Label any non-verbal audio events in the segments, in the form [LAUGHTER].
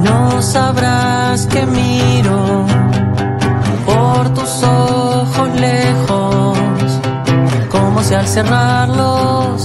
No sabrás que miro por tus ojos lejos, como si al cerrarlos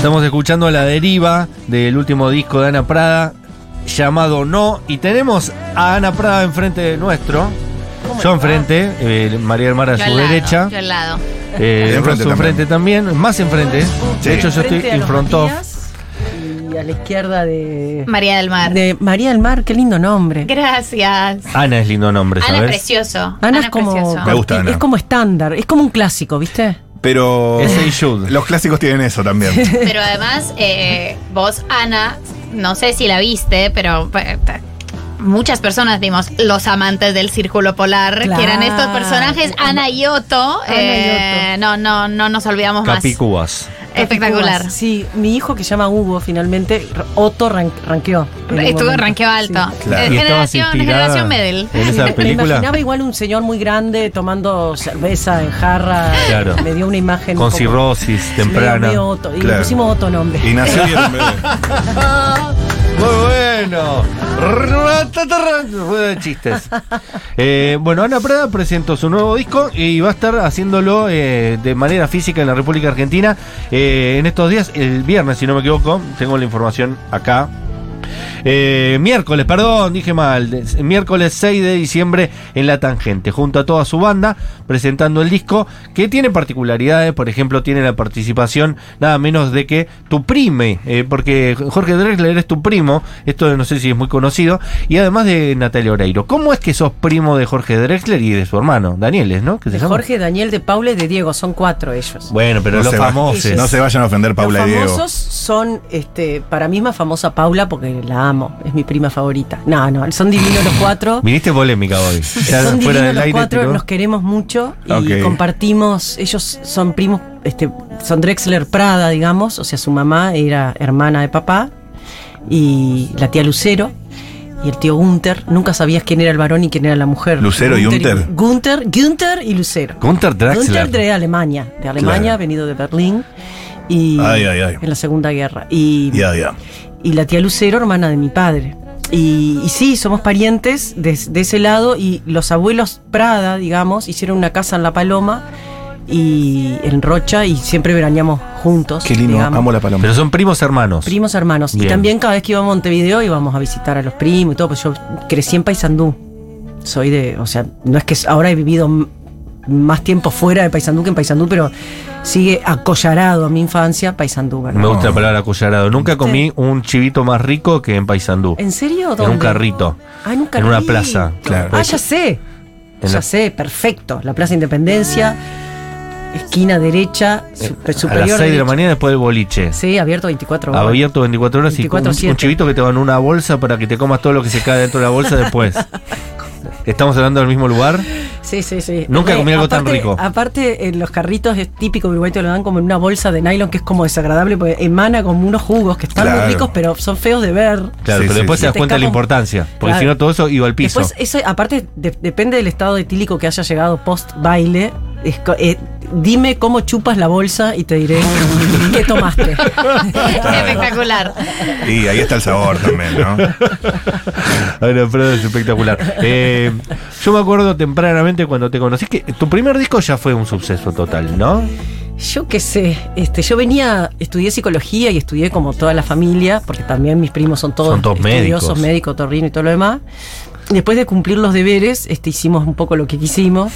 Estamos escuchando La Deriva del último disco de Ana Prada llamado No y tenemos a Ana Prada enfrente de nuestro. Yo enfrente, eh, María del Mar a Yo su al lado, derecha, yo al lado. eh, Enfrente también, más enfrente. De hecho, yo estoy a en front Y a la izquierda de, María del Mar. de María del Mar, qué lindo nombre. Gracias. Ana es lindo nombre, Ana es ¿sabes? precioso. Ana es como, precioso. Me gusta, Ana. es como estándar, es como un clásico, ¿viste? Pero Es los clásicos tienen eso también. [LAUGHS] Pero además, eh, vos, Ana, no sé si la viste, pero eh, muchas personas vimos Los Amantes del Círculo Polar, Claro. que eran estos personajes, Ana y Otto. Ana y eh, No, no, no nos olvidamos más. Espectacular. Sí, mi hijo que se llama Hugo finalmente, Otto ran- ranqueó. Estuvo ranqueo alto. Sí. Claro. Eh, ¿Y estabas generación, generación Medel. en esa Me imaginaba igual un señor muy grande tomando cerveza en jarra. Claro. Me dio una imagen. Con cirrosis temprana. medio Otto, y Claro. le pusimos Otto nombre. Y nació [LAUGHS] bien [LAUGHS] Muy bueno. De chistes. Eh, bueno, Ana Prada presentó su nuevo disco y va a estar haciéndolo eh, de manera física en la República Argentina eh, en estos días, el viernes, si no me equivoco. Tengo la información acá. Eh, miércoles, perdón, dije mal. Miércoles 6 de diciembre en La Tangente, junto a toda su banda, presentando el disco que tiene particularidades. Por ejemplo, tiene la participación nada menos de que tu prime, eh, porque Jorge Drexler es tu primo. Esto no sé si es muy conocido. Y además de Natalia Oreiro. ¿Cómo es que sos primo de Jorge Drexler y de su hermano, Danieles, ¿no? ¿Qué se De llama? Jorge, Daniel, de Paula y de Diego, son cuatro ellos. Bueno, pero no los va- famosos. no se vayan a ofender Paula Los y Diego. famosos son, este, para mí más famosa Paula porque la amo, es mi prima favorita. No, no, son divinos los cuatro. [LAUGHS] Viniste polémica hoy. Son fuera divinos los cuatro, nos queremos mucho y compartimos, ellos son primos, este, son Drexler Prada, digamos, o sea, su mamá era hermana de papá y la tía Lucero. Y el tío Gunther, nunca sabías quién era el varón y quién era la mujer. ¿Lucero y Gunther? Gunther, Gunther y Lucero. Gunther Drexler. Gunther de Alemania, de Alemania, Claro. venido de Berlín. Y Ay, ay, ay. en la Segunda Guerra. Y, Ya, ya. Y la tía Lucero, hermana de mi padre. Y, y sí, somos parientes de, de ese lado y los abuelos Prada, digamos, hicieron una casa en La Paloma y en Rocha y siempre veraneamos juntos. Qué lindo, digamos. amo la paloma. Pero son primos hermanos. Primos hermanos. Bien. Y también cada vez que íbamos a Montevideo íbamos a visitar a los primos y todo, pues yo crecí en Paysandú. Soy de, o sea, no es que ahora he vivido más tiempo fuera de Paysandú que en Paysandú, pero sigue acollarado a mi infancia Paysandú, ¿verdad? Me gusta la palabra acollarado. Nunca comí un chivito más rico que en Paysandú. ¿En serio? En un carrito. Ah, en un En una plaza. Claro. Ah, ya sé. En ya la- sé, perfecto. La Plaza Independencia, esquina derecha, a superior. las 6 de la mañana después del boliche. Sí, abierto 24 horas. Abierto 24 horas y un, 24/7. un chivito que te va en una bolsa para que te comas todo lo que se cae dentro de la bolsa después. [LAUGHS] ¿Estamos hablando del mismo lugar? Sí, sí, sí. Nunca comí algo tan rico. Aparte, en los carritos es típico que Uruguay te lo dan como en una bolsa de nylon que es como desagradable porque emana como unos jugos que están Claro. muy ricos, pero son feos de ver. Claro, Sí, pero sí, después sí. te das cuenta de la importancia. Porque Claro. si no, todo eso iba al piso. Después, eso, aparte, de- depende del estado etílico que haya llegado post baile. es eh, dime cómo chupas la bolsa y te diré [LAUGHS] qué tomaste. Espectacular. Y ahí está el sabor también, ¿no? [LAUGHS] Ana Prada es espectacular. Eh, yo me acuerdo tempranamente cuando te conocí que tu primer disco ya fue un suceso total, ¿no? Yo qué sé, este, yo venía, estudié psicología y estudié como toda la familia, porque también mis primos son todos, Son todos estudiosos, médicos. médicos, torrino y todo lo demás. Después de cumplir los deberes, este, hicimos un poco lo que quisimos.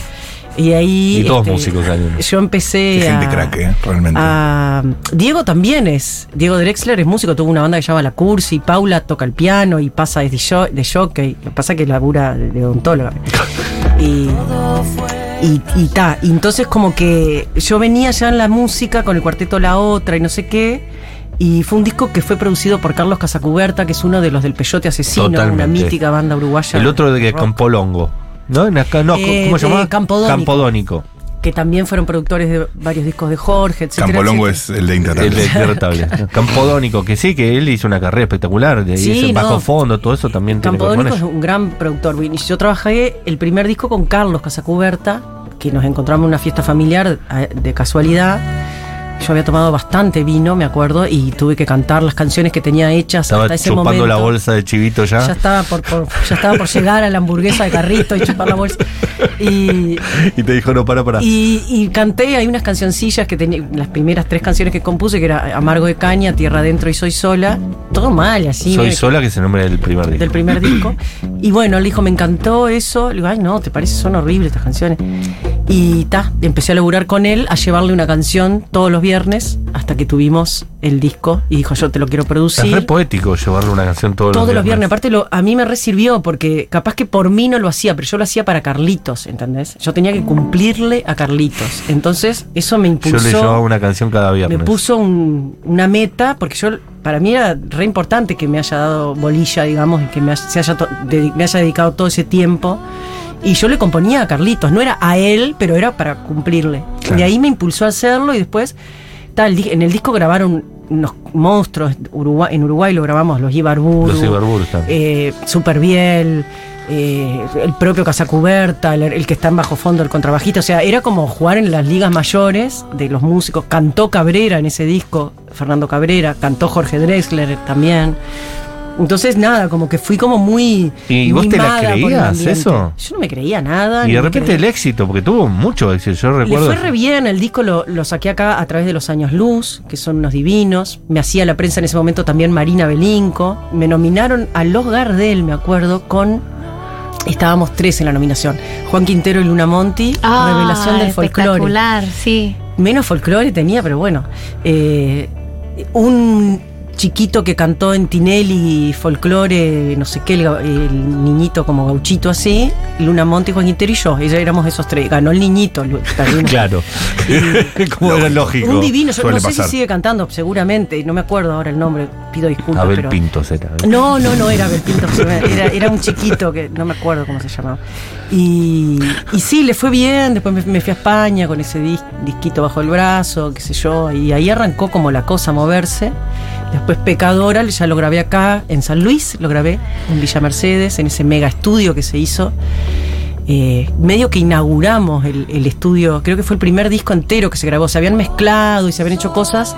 Y ahí. Y todos este, músicos salieron. Yo empecé. Qué gente a- crack, ¿eh? Realmente. a- Diego también es. Diego Drexler es músico, tuvo una banda que se llama La Cursi. Paula toca el piano y pasa de, jo- de jockey. Lo que pasa es que labura de, de odontóloga. [LAUGHS] Y. Y, y ta, y entonces como que yo venía ya en la música con el cuarteto La Otra y no sé qué, y fue un disco que fue producido por Carlos Casacuberta, que es uno de los del Peyote Asesino, una mítica banda uruguaya. El otro de que Campolongo. ¿No? En acá- no, Eh, ¿Cómo se de llama? Campodónico. Campodónico. Que también fueron productores de varios discos de Jorge, etcétera, Campolongo etcétera. es el de El Intratable. de Intratable. [LAUGHS] Campodónico, que sí, que él hizo una carrera espectacular. De Sí, ese bajo no. fondo, todo eso también tiene Campodónico es ello. un gran productor. Y Yo trabajé el primer disco con Carlos Casacuberta, que nos encontramos en una fiesta familiar eh, de casualidad. Yo había tomado bastante vino, me acuerdo, y tuve que cantar las canciones que tenía hechas Estaba hasta ese chupando momento. la bolsa de chivito ya. Ya estaba por, por- ya estaba por llegar a la hamburguesa de carrito y chupar la bolsa. Y, [LAUGHS] Y te dijo, no, para, para. y, y canté, hay unas cancioncillas que tenía, las primeras tres canciones que compuse, que era Amargo de Caña, Tierra Adentro y Soy Sola. Todo mal, así. Soy sola, que es el nombre del primer disco. del primer disco. Y bueno, él dijo, me encantó eso. Le digo, ay, no, ¿te parece? Son horribles estas canciones. Y ta, empecé a laburar con él, a llevarle una canción todos los viernes, hasta que tuvimos el disco. Y dijo, yo te lo quiero Es producir. re poético llevarle una canción todos, Todos los viernes. Aparte, lo, a mí me resirvió porque capaz que por mí no lo hacía, pero yo lo hacía para Carlitos, ¿entendés? Yo tenía que cumplirle a Carlitos. Entonces, eso me Yo impulsó. le llevaba una canción cada viernes. Me puso un- una meta, porque yo para mí era re importante que me haya dado bolilla, digamos, y que me haya, se haya to- de- me haya dedicado todo ese tiempo. Y yo le componía a Carlitos, no era a él, pero era para cumplirle. Claro. Y ahí me impulsó a hacerlo y después, tal, en el disco grabaron unos monstruos, Uruguay, en Uruguay lo grabamos, los Ibarburu, Los también. eh, Superbiel, eh, el propio Casacuberta, el, el que está en bajo fondo, el contrabajista. O sea, era como jugar en las ligas mayores de los músicos. Cantó Cabrera en ese disco, Fernando Cabrera, cantó Jorge Drexler también. Entonces, nada, como que fui como muy. ¿Y vos te la creías eso? Yo no me creía nada. Y de repente creía- el éxito, porque tuvo mucho éxito. Yo le recuerdo. fue re bien, el disco lo, lo saqué acá a través de los años luz, que son unos divinos. Me hacía la prensa en ese momento también Marina Belinco. Me nominaron a Los Gardel, me acuerdo, con. Estábamos tres en la nominación. Juan Quintero y Luna Monti, Ah, Revelación del Folclore. Espectacular, sí. Menos folclore tenía, pero bueno. Eh, un chiquito que cantó en Tinelli folclore, no sé qué, el, el niñito como gauchito así, Luna Monte, Juan Quintero y yo. Ella éramos esos tres. Ganó el niñito. [LAUGHS] Claro. [LAUGHS] Como era lógico. Un divino, yo no sé pasar. si sigue cantando, seguramente, no me acuerdo ahora el nombre, pido disculpas. Abel pero... Pinto será. ¿eh? No, no, no era Abel Pinto, era, era un chiquito que no me acuerdo cómo se llamaba. Y, y sí, le fue bien, después me, me fui a España con ese dis- disquito bajo el brazo, qué sé yo, y ahí arrancó como la cosa a moverse. Después Pecadora, ya lo grabé acá en San Luis, lo grabé en Villa Mercedes, en ese mega estudio que se hizo. Eh, medio que inauguramos el, el estudio, creo que fue el primer disco entero que se grabó, se habían mezclado y se habían hecho cosas.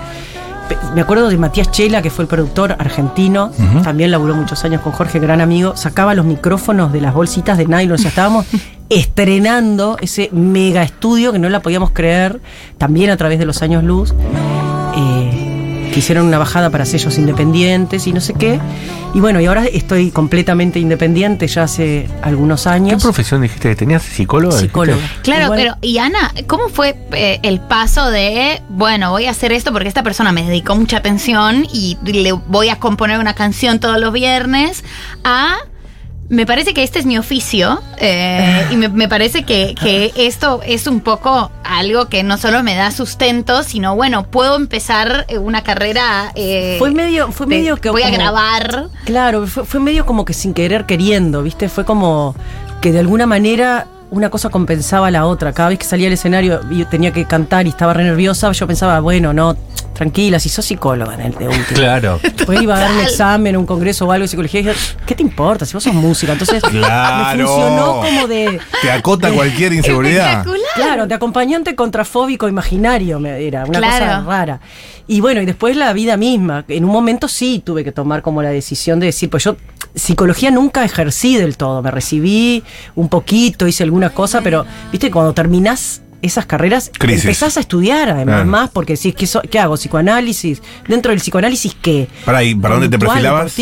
Me acuerdo de Matías Chela, que fue el productor argentino, también laburó muchos años con Jorge, gran amigo, sacaba los micrófonos de las bolsitas de nylon, o sea, estábamos [LAUGHS] estrenando ese mega estudio que no la podíamos creer, también a través de los años luz. Que hicieron una bajada para sellos independientes y no sé qué. Y bueno, y ahora estoy completamente independiente ya hace algunos ¿Qué años. profesión dijiste que tenías? ¿Psicóloga? dijiste? Psicóloga. Claro, Igual- pero y Ana, ¿cómo fue eh, el paso de, bueno, voy a hacer esto porque esta persona me dedicó mucha atención y le voy a componer una canción todos los viernes a... Me parece que este es mi oficio eh, y me, me parece que, que esto es un poco algo que no solo me da sustento, sino bueno, puedo empezar eh, una carrera... eh, Fue medio, fue de- medio que voy a grabar. Claro, fue, fue medio como que sin querer queriendo, ¿viste? Fue como que de alguna manera una cosa compensaba a la otra. Cada vez que salía al escenario y yo tenía que cantar y estaba re nerviosa, yo pensaba, bueno, no, tranquila, si sos psicóloga en el de último. Claro. [LAUGHS] Después iba a dar un examen, un congreso o algo de psicología y dije, ¿qué te importa si vos sos música? Entonces Claro. me funcionó como de... Te acota cualquier inseguridad. Claro, de acompañante contrafóbico imaginario me- era una cosa rara. Y bueno, y después la vida misma. En un momento sí tuve que tomar como la decisión de decir, pues yo psicología nunca ejercí del todo. Me recibí un poquito, hice alguna cosa, pero viste, cuando terminás esas carreras, Crisis. empezás a estudiar además Claro. más, porque decís, ¿qué, so- ¿qué hago? ¿Psicoanálisis? Dentro del psicoanálisis, ¿qué? Pará, ¿y para dónde te perfilabas?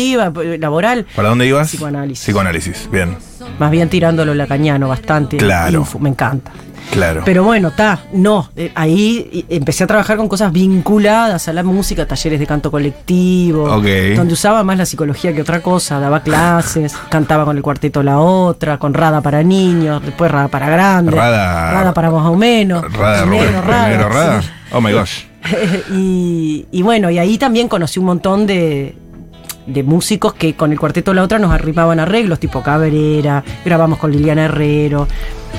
laboral. ¿Para dónde ibas? Psicoanálisis. Psicoanálisis, bien. Más bien tirándolo lacañano bastante. Claro. Info, me encanta. Claro. Pero bueno, está, no. eh, ahí eh, empecé a trabajar con cosas vinculadas a la música, talleres de canto colectivo, Ok. donde usaba más la psicología que otra cosa, daba clases, cantaba con el cuarteto La Otra, con Rada para niños, después Rada para grandes, Rada- para más o menos, Rada, Negro, Rada, Negro Rada. sí. Oh my [LAUGHS] gosh. y, y bueno, y ahí también conocí un montón de, de músicos que con el cuarteto La Otra nos arrimaban arreglos, tipo Cabrera, grabamos con Liliana Herrero.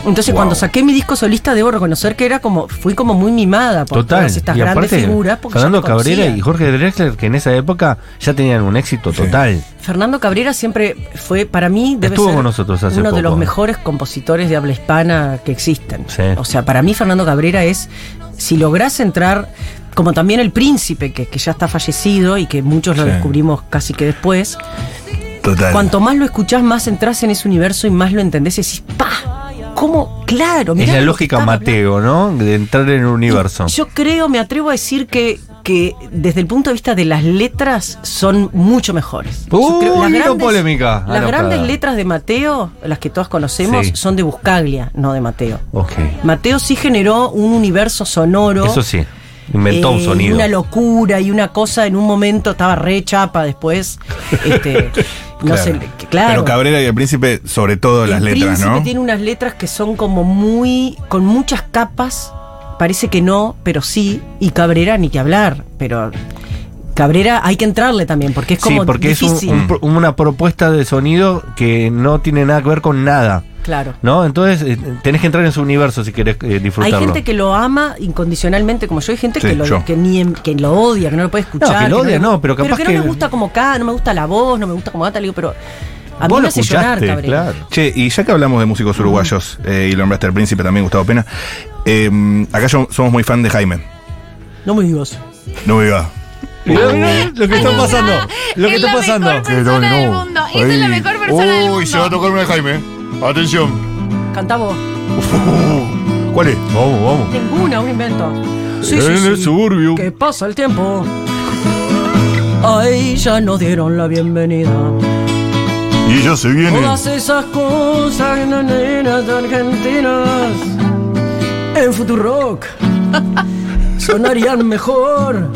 Entonces Wow. cuando saqué mi disco solista debo reconocer que era como, fui como muy mimada por Total. todas estas y grandes aparte, figuras. porque Fernando. Cabrera y Jorge Drexler, que en esa época ya tenían un éxito Sí. total. Fernando Cabrera siempre fue, para mí, debe Estuvo ser con nosotros hace uno de los mejores compositores de habla hispana que existen. Sí. O sea, para mí Fernando Cabrera es, si lográs entrar, como también el príncipe, que, que ya está fallecido y que muchos lo descubrimos casi que después, Total. cuanto más lo escuchás, más entras en ese universo y más lo entendés y decís, ¡pa! ¿Cómo? Claro, Es la lógica hablando. Mateo, ¿no? De entrar en el universo. Yo creo, me atrevo a decir que, que desde el punto de vista de las letras son mucho mejores. Uy, creo- no polémica. Las grandes letras de Mateo, las que todas conocemos, Sí. son de Buscaglia, no de Mateo. Ok. Mateo sí generó un universo sonoro. Eso sí. Inventó un eh, sonido. Una locura y una cosa en un momento estaba re chapa después. Este, [LAUGHS] no Claro. sé, claro. Pero Cabrera y el príncipe, sobre todo las el letras, príncipe ¿no? tiene unas letras que son como muy. con muchas capas. Parece que no, pero sí. Y Cabrera ni que hablar. Pero Cabrera hay que entrarle también, porque es como sí, porque difícil. es un- una propuesta de sonido que no tiene nada que ver con nada. claro. ¿No? Entonces eh, tenés que entrar en su universo si querés eh, Hay disfrutarlo. gente que lo ama incondicionalmente, como yo, hay gente Sí, que, lo, yo. que, ni que lo odia, que no lo puede escuchar. No, que lo odia, no, pero capaz que no me gusta como acá, no me gusta la voz, no me gusta como le digo, pero a mí me hace llorar, Cabrera. claro. Che, y ya que hablamos de músicos uruguayos, eh, y lo nombraste al príncipe también, Gustavo Pena, eh, acá yo- somos muy fan de Jaime. No me digas. No me diga. Mirá, mirá lo que está pasando. Lo que es está la pasando. mejor persona del mundo. Esa es la mejor persona del mundo. tocar una de Jaime. Atención. Cantá vos. ¿Cuál es? Vamos, vamos. Ninguna, un invento. Sí, sí, en el sí. suburbio. Que pasa el tiempo. Ay, ya nos dieron la bienvenida. Y ella se viene. Todas esas cosas nenas argentinas en Futurock [LAUGHS] sonarían mejor.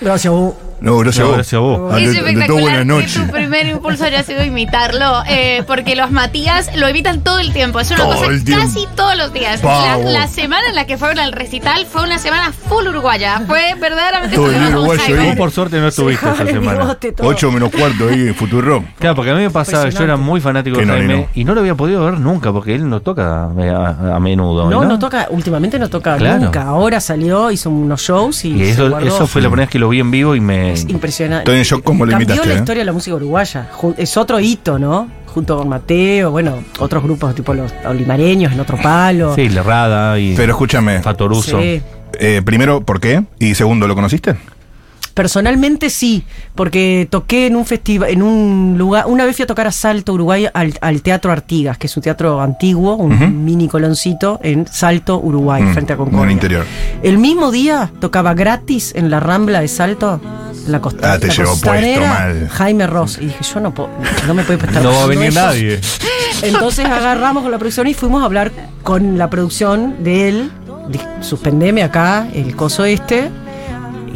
Gracias, vos. No, gracias No, a vos. gracias a vos. Ah, Es de- de todo espectacular buenas que noches. tu primer impulso haya sido imitarlo, eh, porque los Matías lo evitan todo el tiempo. Es una Todo cosa casi todos los días. La, semana en la que fueron al recital fue una semana full uruguaya. Fue verdaderamente Todo el uruguayo. Vos por suerte no estuviste esa semana. bigote todo. 8 menos cuarto ahí en Futuro. Claro, porque a mí me pasaba que yo era muy fanático de no, Jaime no. y no lo había podido ver nunca porque él no toca eh, a, a menudo. No, No, no toca, últimamente no toca Claro. nunca. Ahora salió, hizo unos shows y, Y se eso, guardó. eso fue la primera vez que lo vi en vivo y me. Es impresionante. Estoy en shock cómo lo Cambió imitaste, la ¿eh? historia de la música uruguaya. Es otro hito, ¿no? Junto con Mateo, bueno, otros grupos tipo los olimareños en otro palo. Sí, Lerrada y Pero escúchame. Fatoruso. Sí. eh, primero, ¿por qué? Y segundo, ¿lo conociste? Personalmente sí, porque toqué en un festival, en un lugar, una vez fui a tocar a Salto, Uruguay, al, al Teatro Artigas, que es un teatro antiguo, un mini coloncito en Salto, Uruguay, Mm, frente a en el Concordia. interior. El mismo día tocaba gratis en la Rambla de Salto, la costa. Ah, te la llevó puesto mal. Jaime Ross. Y dije, yo no puedo, no me puede prestar [LAUGHS] No va a venir nadie. [LAUGHS] Entonces agarramos con la producción y fuimos a hablar con la producción de él. Suspendeme acá el coso este.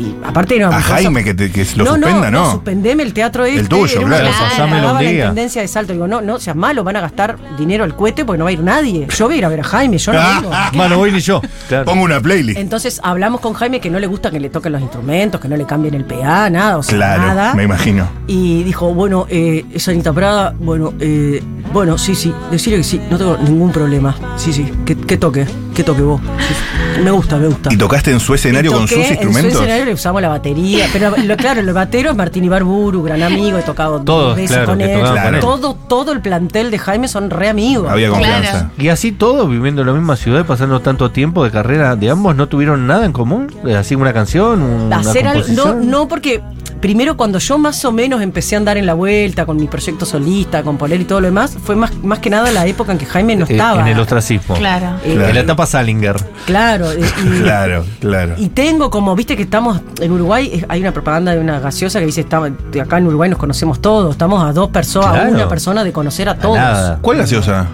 Y aparte no. A Jaime que, te- que lo no, suspenda, no, ¿no? suspendeme el teatro este. tuyo, era una claro. daba la intendencia de salto. Digo, no, no seas malo, van a gastar dinero al cohete porque no va a ir nadie. Yo voy a ir a ver a Jaime, yo no vengo. [LAUGHS] Mano, voy ni yo. Claro. Pongo una playlist. Entonces hablamos con Jaime que no le gusta que le toquen los instrumentos, que no le cambien el PA, nada, o sea, Claro, nada. me imagino. Y dijo, bueno, eh, Sanita Prada, bueno, eh, bueno, sí, sí, decirle que sí, no tengo ningún problema. Sí, sí, que, que toque, que toque vos. Sí. Me gusta, me gusta. ¿Y tocaste en su escenario con sus instrumentos? En su escenario le usamos la batería. Pero lo, claro, el batero es Martín Ibarburu, gran amigo, he tocado Todos, dos veces claro, con él. él. Todo, todo el plantel de Jaime son re amigos. Había confianza. Claro. Y así todos viviendo en la misma ciudad, pasando tanto tiempo de carrera de ambos, ¿no tuvieron nada en común? ¿Así una canción? Una Hacer algo, no, composición? no, porque primero cuando yo más o menos empecé a andar en la vuelta con mi proyecto solista, con Poler y todo lo demás, fue más, más que nada la época en que Jaime no Eh, estaba. en el ostracismo. Claro. Eh, En la etapa Salinger. Claro, eh, y, [LAUGHS] Claro, claro. y tengo como, viste que estamos en Uruguay, hay una propaganda de una gaseosa que dice, estamos, de acá en Uruguay nos conocemos todos, estamos a dos personas, a Claro. una persona de conocer a todos. ¿Cuál gaseosa?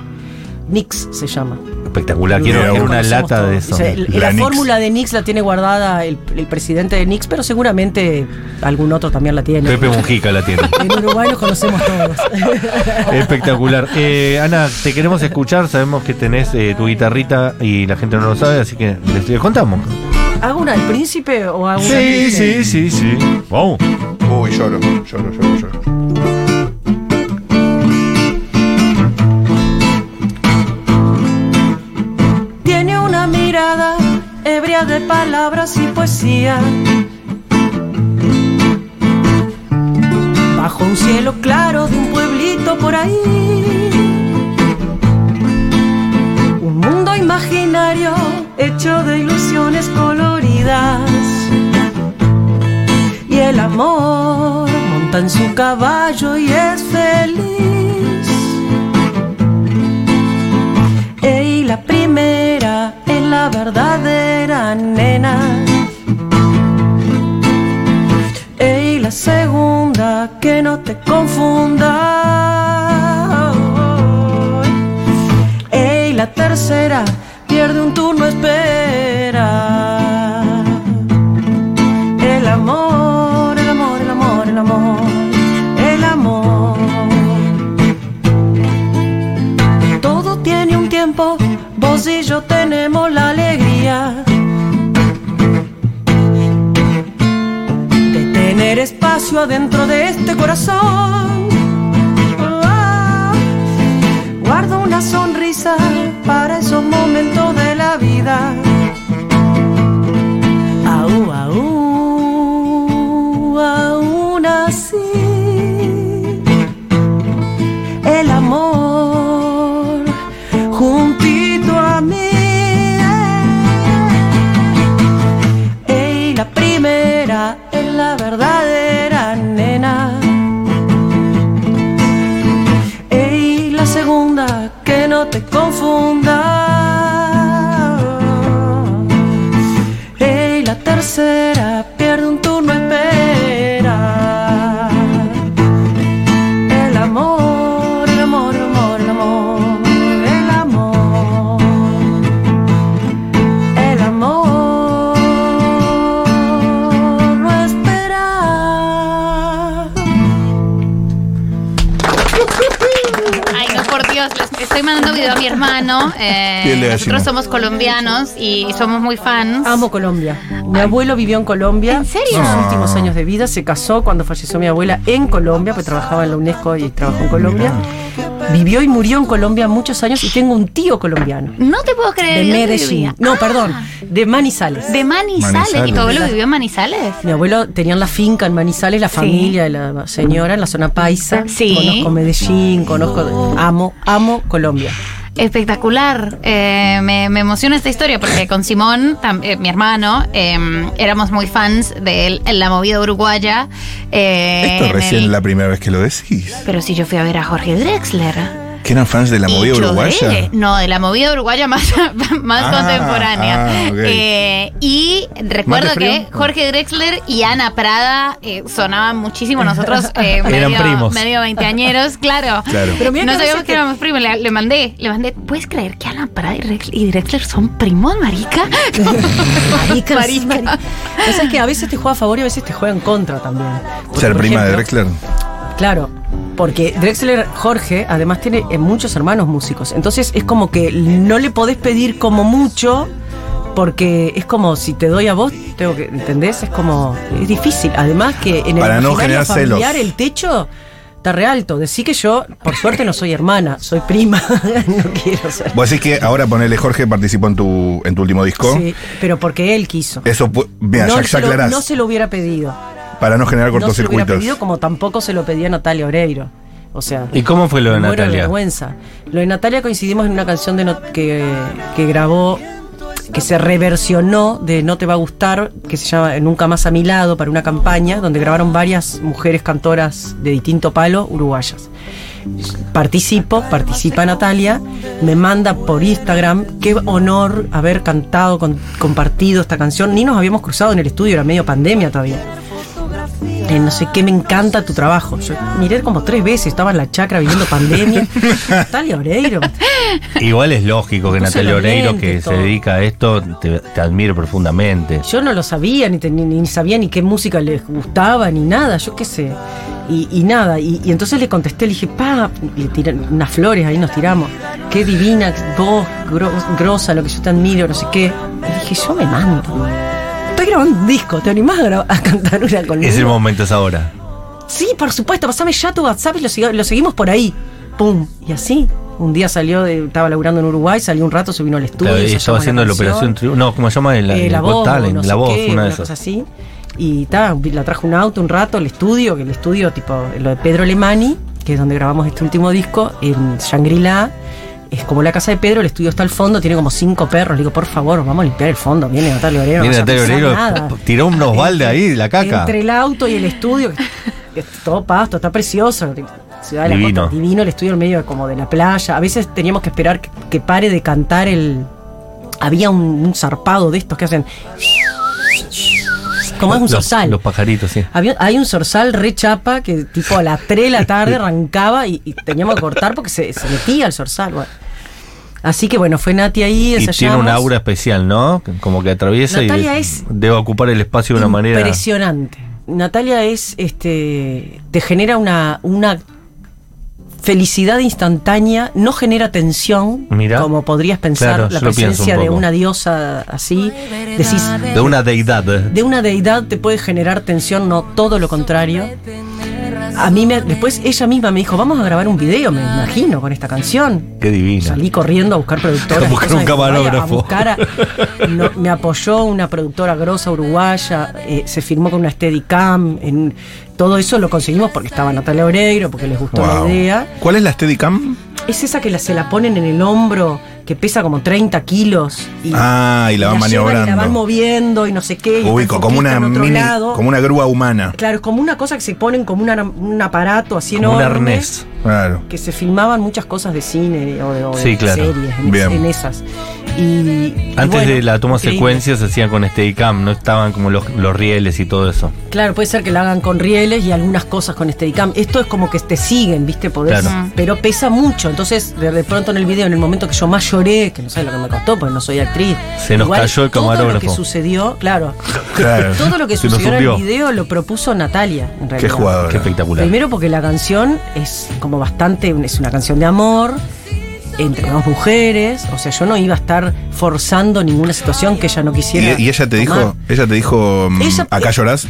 Nix se llama. Espectacular. Quiero, una lata de eso. O sea, el- La fórmula de Nix la tiene guardada el, el presidente de Nix, pero seguramente algún otro también la tiene. Pepe Mujica la tiene. En Uruguay nos conocemos todos. [LAUGHS] Espectacular. Eh, Ana, te queremos escuchar. Sabemos que tenés eh, tu guitarrita y la gente no lo sabe, así que les, les contamos. ¿Hago una del príncipe o hago una Sí, del sí, sí, sí. Wow. Uy, lloro, lloro, lloro, lloro. De palabras y poesía. Bajo un cielo claro de un pueblito por ahí. Un mundo imaginario hecho de ilusiones coloridas. Y el amor monta en su caballo y es feliz. Ey, la primera la verdadera nena. Ey, la segunda, que no te confunda. Ey, la tercera, pierde un turno, espera. El amor, el amor, el amor, el amor, el amor. Todo tiene un tiempo, vos y yo tenemos adentro de este corazón. Ah, Guardo una sonrisa para esos momentos de la vida. Nosotros somos colombianos y somos muy fans. Amo Colombia. Mi abuelo vivió en Colombia. ¿En serio? Sus Ah. últimos años de vida se casó cuando falleció mi abuela en Colombia, pues trabajaba en la UNESCO y trabajó en Colombia. Vivió y murió en Colombia muchos años y tengo un tío colombiano. No te puedo creer. De ¿y dónde Medellín. vivía? No, Ah, perdón, de Manizales. De Manizales. Manizales. ¿Y tu abuelo vivió en Manizales? Mi abuelo tenía la finca en Manizales, la Sí. familia de la señora en la zona paisa. Sí. Conozco Medellín, conozco, amo, amo Colombia. Espectacular. Eh, me, me emociona esta historia porque con Simón, tam- eh, mi hermano, eh, éramos muy fans de él en la movida uruguaya. eh, Esto recién el- la primera vez que lo decís. Pero si yo fui a ver a Jorge Drexler. ¿Que eran fans de la movida uruguaya? de- no, de la movida uruguaya más, [LAUGHS] más Ah, contemporánea. ah. Eh, y recuerdo ¿Mate que? Jorge Drexler y Ana Prada eh, sonaban muchísimo. Nosotros [LAUGHS] eh, Eran medio, primos. medio veinteañeros, [LAUGHS] claro. Claro. Pero mira no sabíamos que éramos primos. Le, le mandé, le mandé. ¿Puedes creer que Ana Prada y Drexler, y Drexler son primos, marica? Marica, Marica. marica. O sea, es que a veces te juega a favor y a veces te juega en contra también. Porque, ¿Ser prima de Drexler? Claro, porque Drexler Jorge además tiene eh, muchos hermanos músicos. Entonces es como que no le podés pedir como mucho. Porque es como si te doy a vos, tengo que, ¿entendés? Es como, es difícil. Además que en el Para no generar familiar celos. el techo está re alto. Decí que yo, por suerte, no soy hermana, soy prima. [LAUGHS] no quiero ser. Vos decís que ahora ponele Jorge participó en tu, en tu último disco. Sí, pero porque él quiso. Eso, mira, no, ya, ya se lo, aclarás. no se lo hubiera pedido. para no generar No se lo hubiera cortocircuitos. pedido como tampoco se lo pedía Natalia Oreiro. O sea, ¿Y cómo fue lo de Natalia? vergüenza. Lo de Natalia coincidimos en una canción de no- que, que grabó, que se reversionó de No te va a gustar, que se llama Nunca más a mi lado, para una campaña, donde grabaron varias mujeres cantoras de distinto palo uruguayas. Participo, participa Natalia, me manda por Instagram, qué honor haber cantado, con- compartido esta canción. Ni nos habíamos cruzado en el estudio, era medio pandemia todavía. Eh, no sé qué, me encanta tu trabajo. Yo miré como tres veces, estaba en la chacra viviendo pandemia. [LAUGHS] Natalia Oreiro. Igual es lógico que Natalia Oreiro, que se dedica a esto, te, te admiro profundamente. Yo no lo sabía, ni, te- ni, ni sabía ni qué música les gustaba, ni nada, yo qué sé. Y, y nada, y, y entonces le contesté, le dije, pa, le tiré unas flores, ahí nos tiramos. Qué divina voz, gro- grosa, lo que yo te admiro, no sé qué. Y dije, yo me mando. Estoy grabando un disco, ¿te animás a, a cantar una conmigo? Es el momento, es ahora. Sí, por supuesto, pasame ya tu WhatsApp y lo, seguimos por ahí. Pum. Y así. Un día salió, de- estaba laburando en Uruguay, salió un rato, se vino al estudio. Claro, y ensayamos estaba haciendo la canción. operación Triunfo. No, ¿cómo se llama? El, Eh, el la voz, Talent, no sé la voz, qué, una de cosa esas. así. Y ta, la trajo un auto un rato al estudio, que el estudio, tipo, lo de Pedro Lemani, que es donde grabamos este último disco, en Shangri-La. Es como la casa de Pedro, el estudio está al fondo, tiene como cinco perros. Le digo, por favor, vamos a limpiar el fondo. Viene Natalia Oreiro. no Viene Natalia p- tiró unos baldes ahí, la caca. Entre el auto y el estudio, que [LAUGHS] es todo pasto, está precioso. Ciudad de la Divino. Costa, divino el estudio en medio como de la playa. A veces teníamos que esperar que, que pare de cantar el. Había un, un zarpado de estos que hacen. Como es un Los- zorzal. Los pajaritos, sí. Había- hay un zorzal re chapa que tipo a las 3 de la tarde arrancaba y, y teníamos que cortar porque se, se metía el zorzal. bueno. Así que bueno, fue Nati ahí, Y tiene un aura especial, ¿no? Como que atraviesa Natalia y es debe ocupar el espacio de una manera. Impresionante. Natalia es, este, te genera una, una felicidad instantánea, no genera tensión, Mira. como podrías pensar Claro, la presencia un de una diosa así. Decís, De una deidad. de una deidad te puede generar tensión, no todo lo contrario. A mí me, después ella misma me dijo, vamos a grabar un video, me imagino, con esta canción. Qué divina. Salí corriendo a buscar productoras. A buscar un camarógrafo. a buscar a- no, me apoyó una productora grosa uruguaya, eh, se firmó con una Steadicam. En, todo eso lo conseguimos porque estaba Natalia Oreiro, porque les gustó Wow. la idea. ¿Cuál es la Steadicam? Es esa que la, se la ponen en el hombro, que pesa como 30 kilos. Y, Ah, y la van llevan Y la van maniobrando. moviendo y no sé qué. y Ubico, como una mini, lado. como una grúa humana. Claro, es como una cosa que se ponen como una- un aparato así Como un enorme. arnés. Claro. que se filmaban muchas cosas de cine o de, o de Sí, claro. series en, Bien. en esas. Y, y Antes bueno, de la toma increíble. secuencia se hacían con Steadicam, no estaban como los, los rieles y todo eso. Claro, puede ser que la hagan con rieles y algunas cosas con Steadicam. Esto es como que te siguen, ¿viste? Podés, Claro. Pero pesa mucho. Entonces, de, de pronto en el video, en el momento que yo más lloré, que no sé lo que me costó, porque no soy actriz. Se nos cayó el Todo lo camarógrafo. que sucedió, claro. Claro. Todo lo que Se sucedió en el video lo propuso Natalia, en realidad. Qué jugador. Qué espectacular. Primero porque la canción es como bastante, es una canción de amor entre dos mujeres, o sea, yo no iba a estar forzando ninguna situación que ella no quisiera. Y, y ella te tomar. dijo, ella te dijo, mm, Ella- acá llorás.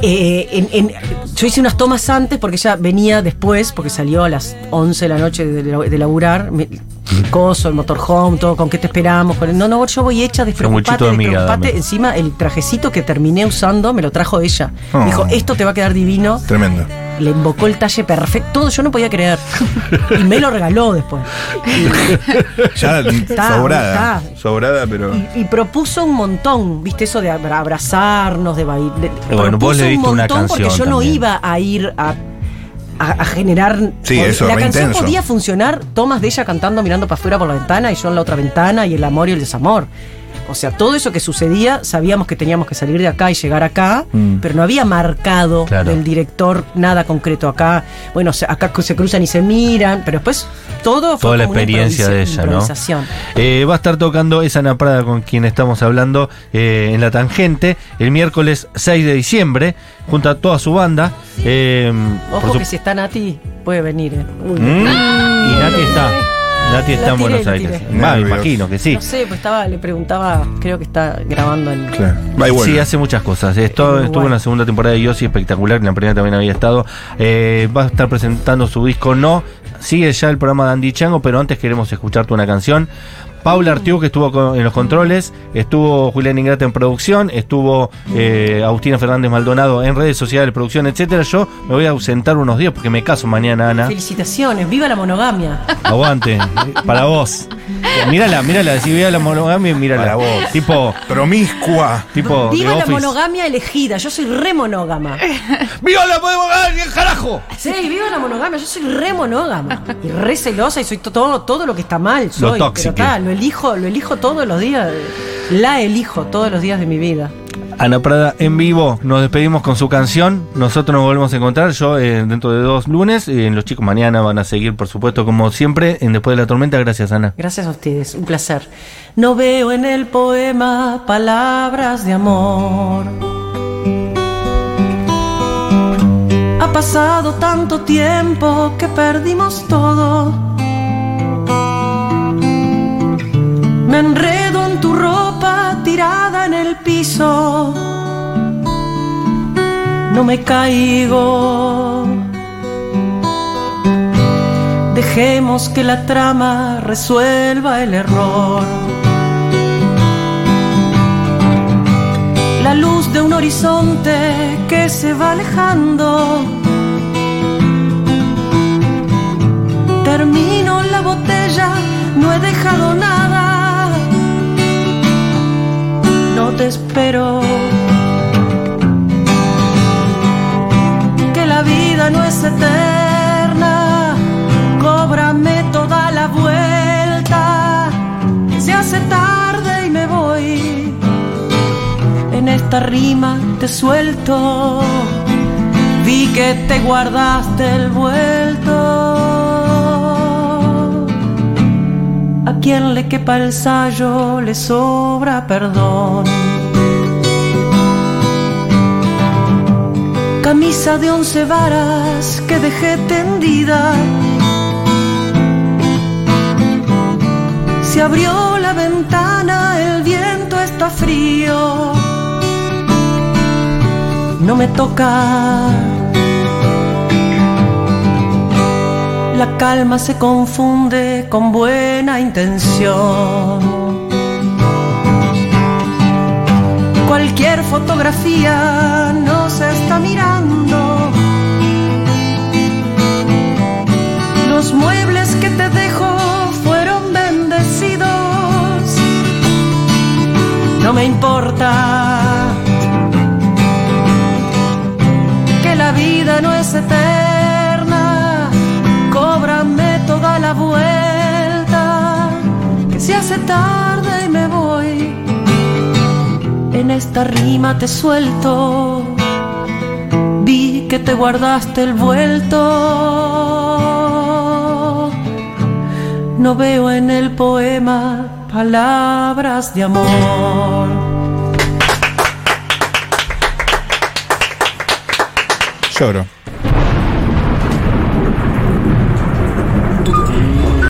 Eh, en- en- yo hice unas tomas antes porque ella venía después, porque salió a las 11 de la noche de, de- laburar. me- el coso, el motorhome, todo, con qué te esperamos. con el- no, no, yo voy hecha, despreocupate, de despreocupate. Encima, el trajecito que terminé usando me lo trajo ella. Oh. Me dijo, esto te va a quedar divino. Tremendo. Le invocó el talle perfecto, todo yo no podía creer. Y me lo regaló después. [LAUGHS] Ya Está, sobrada. está. Sobrada, pero. Y, y propuso un montón, ¿viste? Eso de abra- abrazarnos, de bailar. Bueno, vos le diste una Porque yo no iba a ir a. a, a generar. Sí, eso, La canción intenso. podía funcionar, tomas de ella cantando mirando para afuera por la ventana y yo en la otra ventana y el amor y el desamor. O sea, todo eso que sucedía, sabíamos que teníamos que salir de acá y llegar acá, Mm. pero no había marcado Claro. del director nada concreto acá. Bueno, acá se cruzan y se miran, pero después todo fue Toda la experiencia de ella, ¿no? improvisación. Eh, va a estar tocando esa Ana Prada con quien estamos hablando eh, en La Tangente el miércoles 6 de diciembre, junto a toda su banda. Eh, Ojo su- que si está Nati, puede venir. eh. Uy, Mm, Y Nati está. Nati está en Buenos Aires. me imagino que sí. No sé, pues estaba, le preguntaba, creo que está grabando en. Claro. Vuelve. Sí, hace muchas cosas. Esto, estuvo en la segunda temporada de Yossi, espectacular. En la primera también había estado. Eh, va a estar presentando su disco No. Sigue ya el programa de Andy Chango, pero antes queremos escucharte una canción. Paula Artiú, que estuvo con- en los controles, estuvo Julián Ingrata en producción, estuvo eh, Agustina Fernández Maldonado en redes sociales, producción, etcétera. Yo me voy a ausentar unos días porque me caso mañana, Ana. Felicitaciones, viva la monogamia. Aguante, para vos. Mírala, mírala, si vea la monogamia, mírala. Para vos. Tipo, Promiscua. tipo. viva la Office. monogamia elegida, yo soy re monógama. [LAUGHS] ¡Viva la monogamia, carajo! Sí, viva la monogamia, yo soy re monógama. Y re celosa y soy to- todo, todo lo que está mal. Soy, tóxico. pero ta, lo elijo, lo elijo todos los días. La elijo todos los días de mi vida. Ana Prada en vivo, nos despedimos con su canción. Nosotros nos volvemos a encontrar. Yo eh, dentro de dos lunes. eh, los chicos mañana van a seguir, por supuesto, como siempre, en Después de la Tormenta. Gracias, Ana. Gracias a ustedes, un placer. No veo en el poema palabras de amor. Ha pasado tanto tiempo que perdimos todo. Me enredo en tu ropa tirada en el piso. No me caigo. Dejemos que la trama resuelva el error. La luz de un horizonte que se va alejando. Termino la botella, no he dejado nada. Te espero. Que la vida no es eterna. Cóbrame toda la vuelta. Se hace tarde y me voy. En esta rima te suelto. Vi que te guardaste el vuelto. Quien le quepa el sayo le sobra perdón. Camisa de once varas que dejé tendida. Se abrió la ventana, el viento está frío. No me toca. Calma se confunde con buena intención. Cualquier fotografía nos está mirando. Los muebles que te dejo fueron bendecidos. No me importa que la vida no es eterna. Se hace tarde y me voy. En esta rima te suelto. Vi que te guardaste el vuelto. No veo en el poema palabras de amor. Lloro.